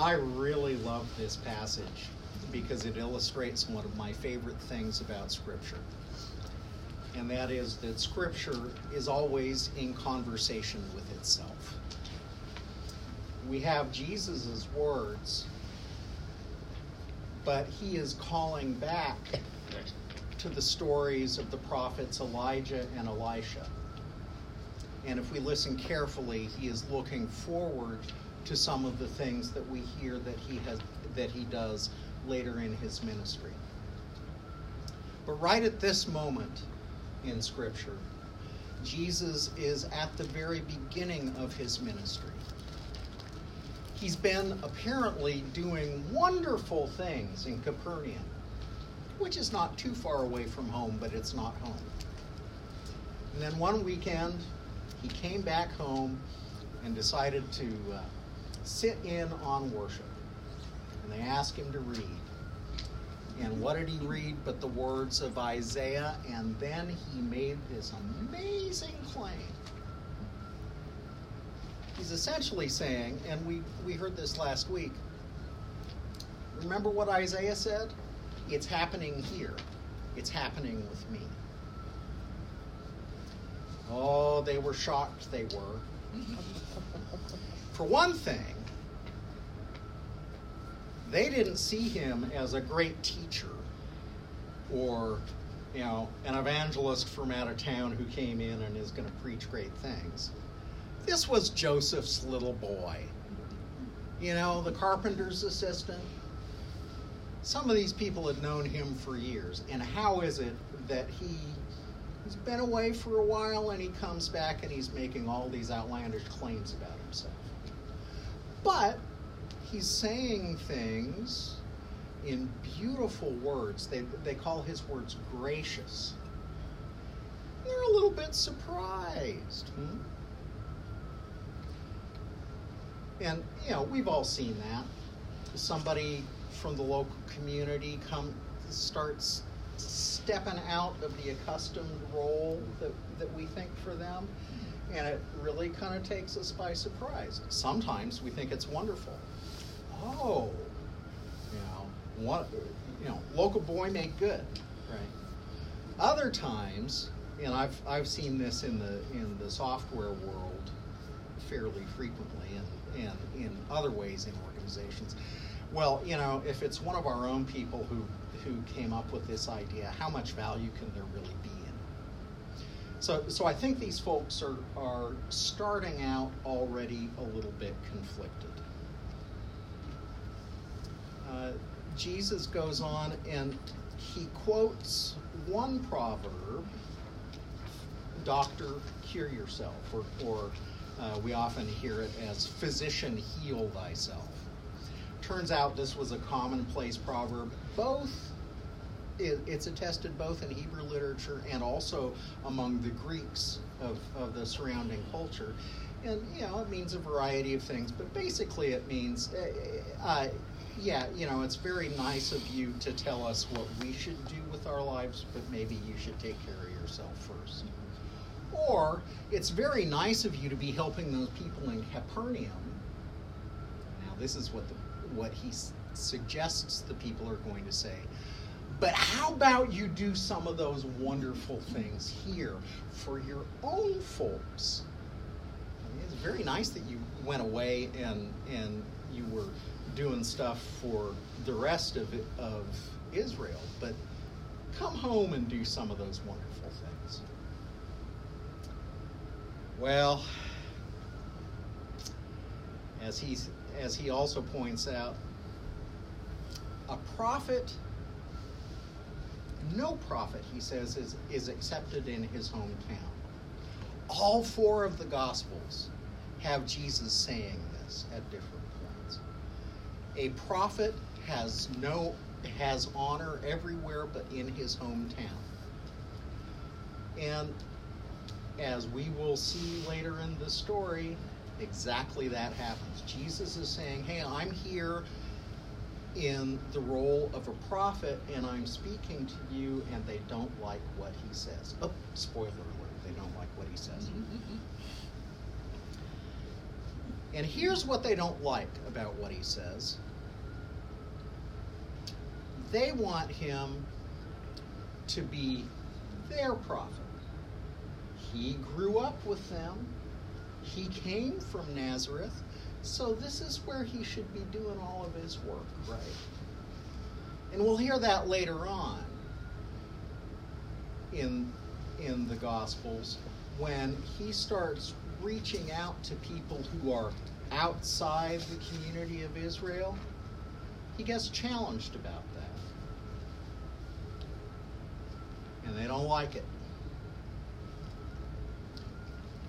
I really love this passage because it illustrates one of my favorite things about Scripture. And that is that Scripture is always in conversation with itself. We have Jesus' words, but he is calling back to the stories of the prophets Elijah and Elisha. And if we listen carefully, he is looking forward to some of the things that we hear that he has that he does later in his ministry. But right at this moment in scripture, Jesus is at the very beginning of his ministry. He's been apparently doing wonderful things in Capernaum, which is not too far away from home, but it's not home. And then one weekend, he came back home and decided to uh, sit in on worship. And they asked him to read. And what did he read but the words of Isaiah? And then he made this amazing claim. He's essentially saying, and we, we heard this last week, remember what Isaiah said? It's happening here, it's happening with me. Oh, they were shocked, they were. For one thing, they didn't see him as a great teacher or you know an evangelist from out of town who came in and is going to preach great things. This was joseph's little boy. You know the carpenter's assistant. Some of these people had known him for years. And how is it that he has been away for a while and he comes back and he's making all these outlandish claims about himself but he's saying things in beautiful words. They, they call his words gracious. They're a little bit surprised. Hmm? And, you know, we've all seen that. Somebody from the local community come starts stepping out of the accustomed role that, that we think for them and it really kind of takes us by surprise. Sometimes we think it's wonderful oh, you know, what, you know, local boy make good, right? Other times, and I've I've seen this in the in the software world fairly frequently, and and in other ways in organizations. Well, you know, if it's one of our own people who who came up with this idea, how much value can there really be? So, so I think these folks are, are starting out already a little bit conflicted. Uh, Jesus goes on and he quotes one proverb doctor cure yourself or, or uh, we often hear it as physician heal thyself turns out this was a commonplace proverb both it, it's attested both in hebrew literature and also among the greeks of, of the surrounding culture and you know it means a variety of things but basically it means uh, uh yeah, you know, it's very nice of you to tell us what we should do with our lives, but maybe you should take care of yourself first. Or it's very nice of you to be helping those people in Capernaum. Now, this is what the, what he suggests the people are going to say. But how about you do some of those wonderful things here for your own folks? It's very nice that you went away and and you were doing stuff for the rest of, of Israel, but come home and do some of those wonderful things. Well, as he, as he also points out, a prophet, no prophet, he says, is, is accepted in his hometown. All four of the Gospels have Jesus saying this at different points. a prophet has no has honor everywhere but in his hometown. And as we will see later in the story, exactly that happens. Jesus is saying, Hey, I'm here in the role of a prophet and I'm speaking to you, and they don't like what he says. Oh, spoiler alert, they don't like what he says. Mm-hmm, mm-hmm. And here's what they don't like about what he says they want him to be their prophet. He grew up with them, he came from Nazareth, so this is where he should be doing all of his work, right? And we'll hear that later on in, in the Gospels when he starts reaching out to people who are outside the community of Israel. He gets challenged about that. And they don't like it.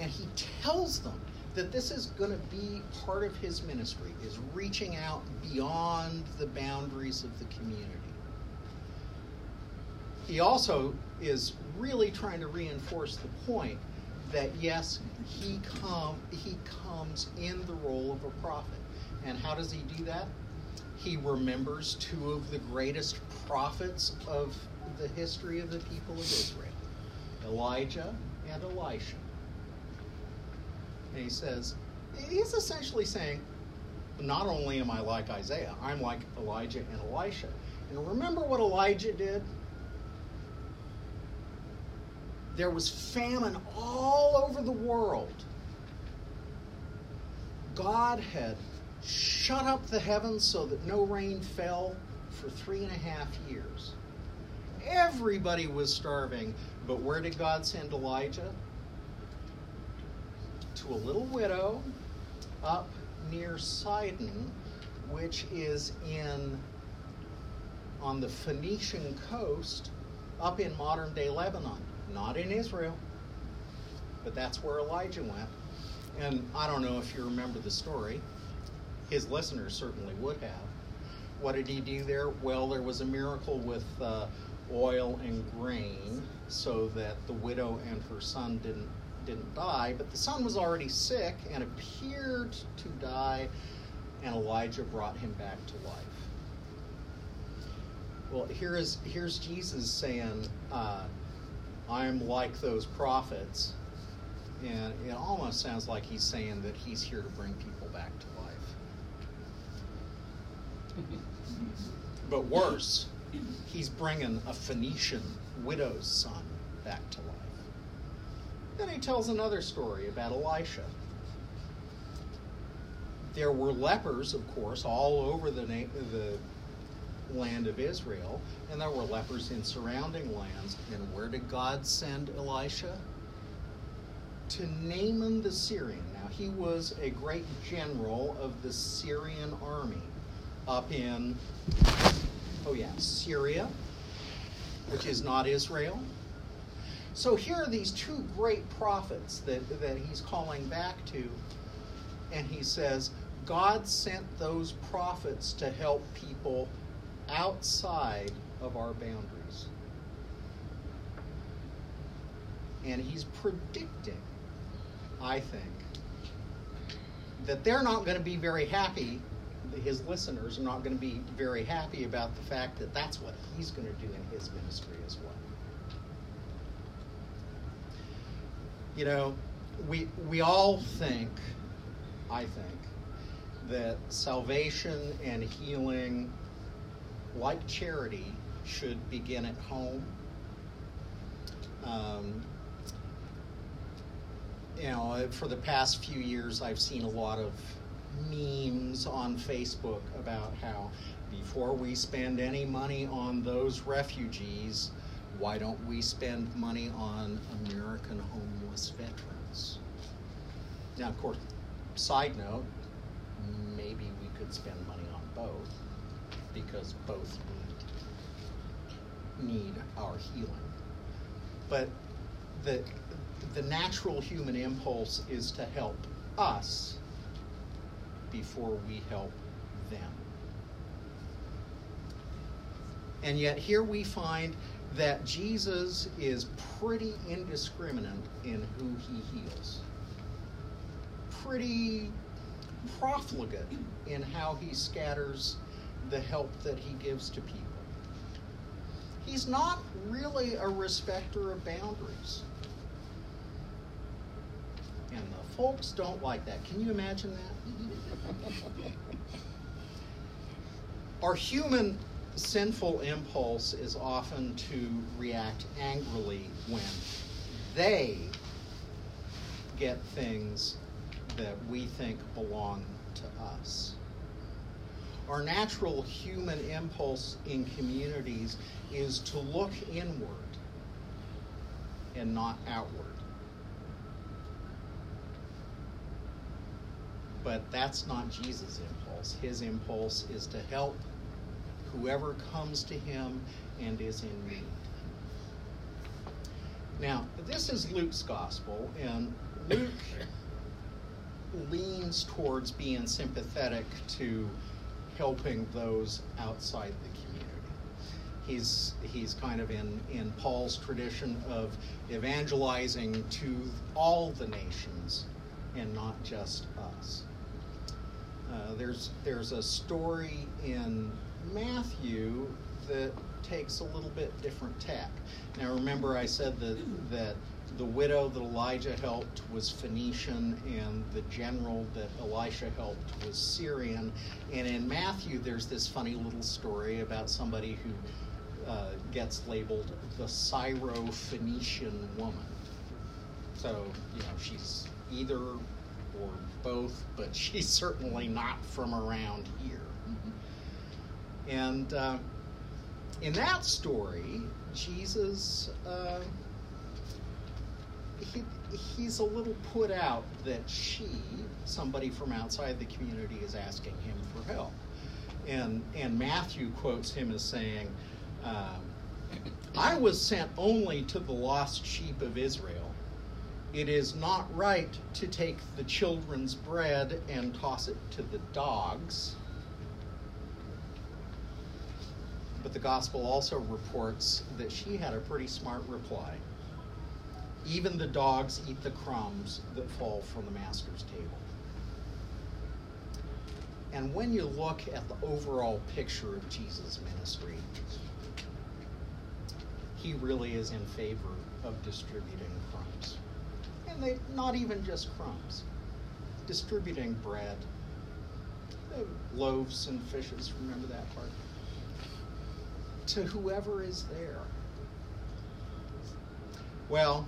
And he tells them that this is going to be part of his ministry is reaching out beyond the boundaries of the community. He also is really trying to reinforce the point that yes he come he comes in the role of a prophet. And how does he do that? He remembers two of the greatest prophets of the history of the people of israel elijah and elisha he says, he's essentially saying, not only am I like Isaiah, I'm like Elijah and Elisha. And remember what Elijah did? There was famine all over the world. God had shut up the heavens so that no rain fell for three and a half years. Everybody was starving, but where did God send Elijah? A little widow up near Sidon, which is in on the Phoenician coast up in modern day Lebanon, not in Israel. But that's where Elijah went. And I don't know if you remember the story. His listeners certainly would have. What did he do there? Well, there was a miracle with uh, oil and grain so that the widow and her son didn't didn't die, but the son was already sick and appeared to die, and Elijah brought him back to life. Well, here is here's Jesus saying, uh, "I'm like those prophets," and it almost sounds like he's saying that he's here to bring people back to life. but worse, he's bringing a Phoenician widow's son back to life. Then he tells another story about Elisha. There were lepers, of course, all over the, na- the land of Israel, and there were lepers in surrounding lands. And where did God send Elisha? To Naaman the Syrian. Now, he was a great general of the Syrian army up in, oh yeah, Syria, which is not Israel. So here are these two great prophets that, that he's calling back to, and he says, God sent those prophets to help people outside of our boundaries. And he's predicting, I think, that they're not going to be very happy, his listeners are not going to be very happy about the fact that that's what he's going to do in his ministry as well. You know, we we all think, I think, that salvation and healing, like charity, should begin at home. Um, you know, for the past few years, I've seen a lot of memes on Facebook about how before we spend any money on those refugees, why don't we spend money on American homeless veterans? Now, of course, side note, maybe we could spend money on both because both need, need our healing. But the, the natural human impulse is to help us before we help them. And yet, here we find that Jesus is pretty indiscriminate in who he heals, pretty profligate in how he scatters the help that he gives to people. He's not really a respecter of boundaries. And the folks don't like that. Can you imagine that? Our human sinful impulse is often to react angrily when they get things that we think belong to us. Our natural human impulse in communities is to look inward and not outward. But that's not Jesus' impulse. His impulse is to help whoever comes to him and is in need. Now, this is Luke's gospel, and Luke leans towards being sympathetic to helping those outside the community. He's, he's kind of in, in Paul's tradition of evangelizing to all the nations and not just us. Uh, there's, there's a story in Matthew that takes a little bit different tack. Now, remember, I said that, that the widow that Elijah helped was Phoenician, and the general that Elisha helped was Syrian. And in Matthew, there's this funny little story about somebody who uh, gets labeled the Syro-Phoenician woman. So, you know, she's either or both, but she's certainly not from around here. And uh, in that story, Jesus. Uh, he, he's a little put out that she, somebody from outside the community, is asking him for help. And, and Matthew quotes him as saying, um, I was sent only to the lost sheep of Israel. It is not right to take the children's bread and toss it to the dogs. But the gospel also reports that she had a pretty smart reply. Even the dogs eat the crumbs that fall from the master's table. And when you look at the overall picture of Jesus' ministry, he really is in favor of distributing crumbs. And they not even just crumbs, distributing bread, loaves and fishes, remember that part? To whoever is there. Well,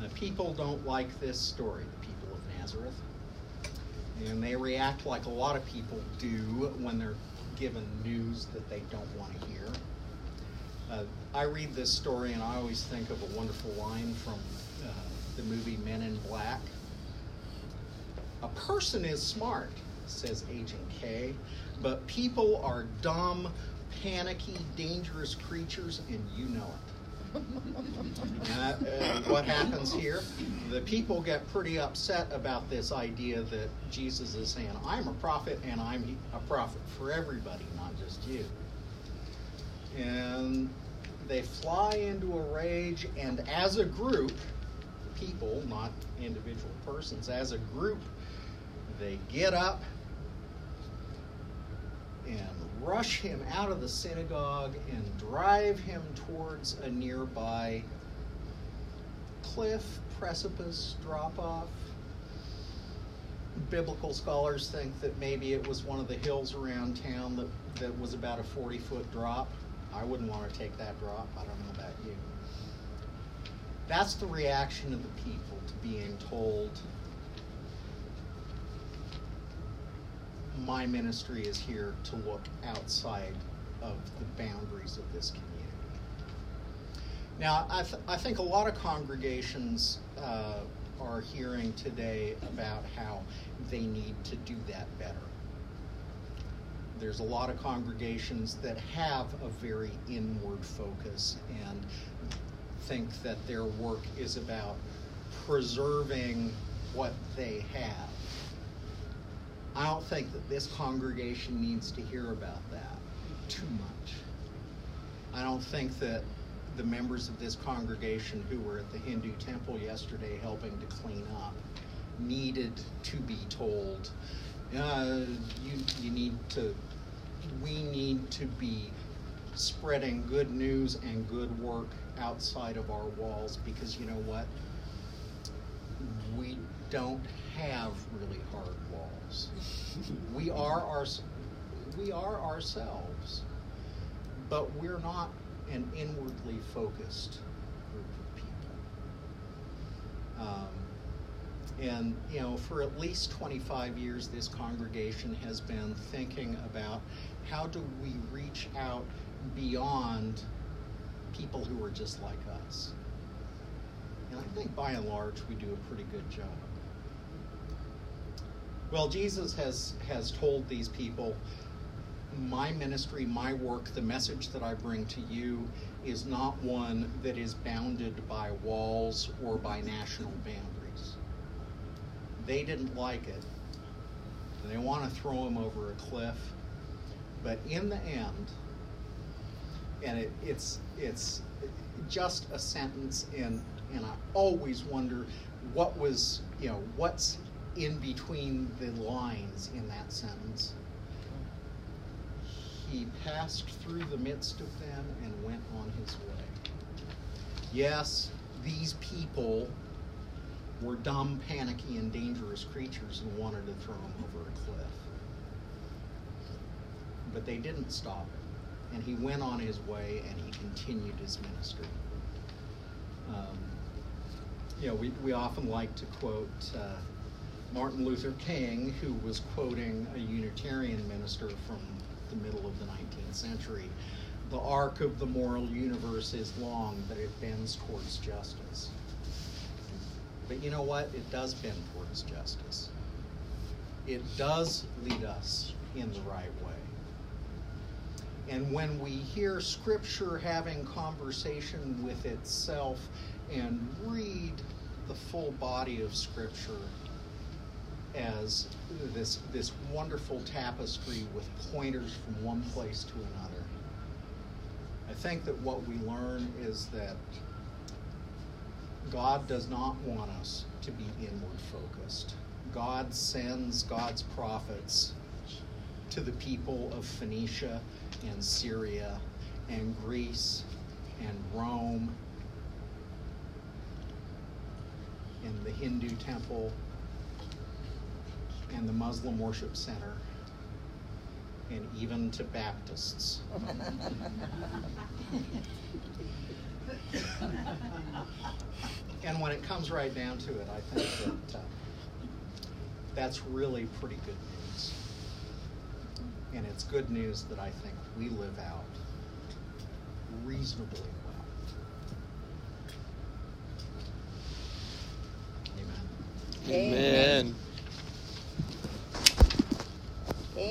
the people don't like this story, the people of Nazareth. And they react like a lot of people do when they're given news that they don't want to hear. Uh, I read this story and I always think of a wonderful line from uh, the movie Men in Black. A person is smart, says Agent K, but people are dumb, panicky, dangerous creatures, and you know it. Uh, what happens here? The people get pretty upset about this idea that Jesus is saying, I'm a prophet and I'm a prophet for everybody, not just you. And they fly into a rage, and as a group, people, not individual persons, as a group, they get up rush him out of the synagogue and drive him towards a nearby cliff, precipice, drop off. Biblical scholars think that maybe it was one of the hills around town that, that was about a 40 foot drop. I wouldn't want to take that drop. I don't know about you. That's the reaction of the people to being told my ministry is here to look outside of the boundaries of this community. Now, I, th- I think a lot of congregations uh, are hearing today about how they need to do that better. There's a lot of congregations that have a very inward focus and think that their work is about preserving what they have I don't think that this congregation needs to hear about that too much. I don't think that the members of this congregation who were at the Hindu temple yesterday helping to clean up needed to be told, uh, you, you need to, we need to be spreading good news and good work outside of our walls because you know what? we don't have really hard walls. we are our, we are ourselves, but we're not an inwardly focused group of people. Um, and, you know, for at least 25 years, this congregation has been thinking about how do we reach out beyond people who are just like us. And I think by and large, we do a pretty good job. Well, Jesus has, has told these people, my ministry, my work, the message that I bring to you is not one that is bounded by walls or by national boundaries. They didn't like it. They want to throw him over a cliff. But in the end, and it, it's it's just a sentence, and and I always wonder what was you know what's in between the lines in that sentence. He passed through the midst of them and went on his way. Yes, these people were dumb, panicky, and dangerous creatures and wanted to throw him over a cliff. But they didn't stop him. And he went on his way and he continued his ministry. Um, you know, we, we often like to quote uh, Martin Luther King, who was quoting a Unitarian minister from the middle of the 19th century. The arc of the moral universe is long, but it bends towards justice. But you know what? It does bend towards justice. It does lead us in the right way. And when we hear Scripture having conversation with itself and read the full body of Scripture, as this this wonderful tapestry with pointers from one place to another. I think that what we learn is that God does not want us to be inward focused. God sends God's prophets to the people of Phoenicia and Syria and Greece and Rome and the Hindu temple and the Muslim Worship Center, and even to Baptists. and when it comes right down to it, I think that uh, that's really pretty good news. And it's good news that I think we live out reasonably well. Amen. Amen.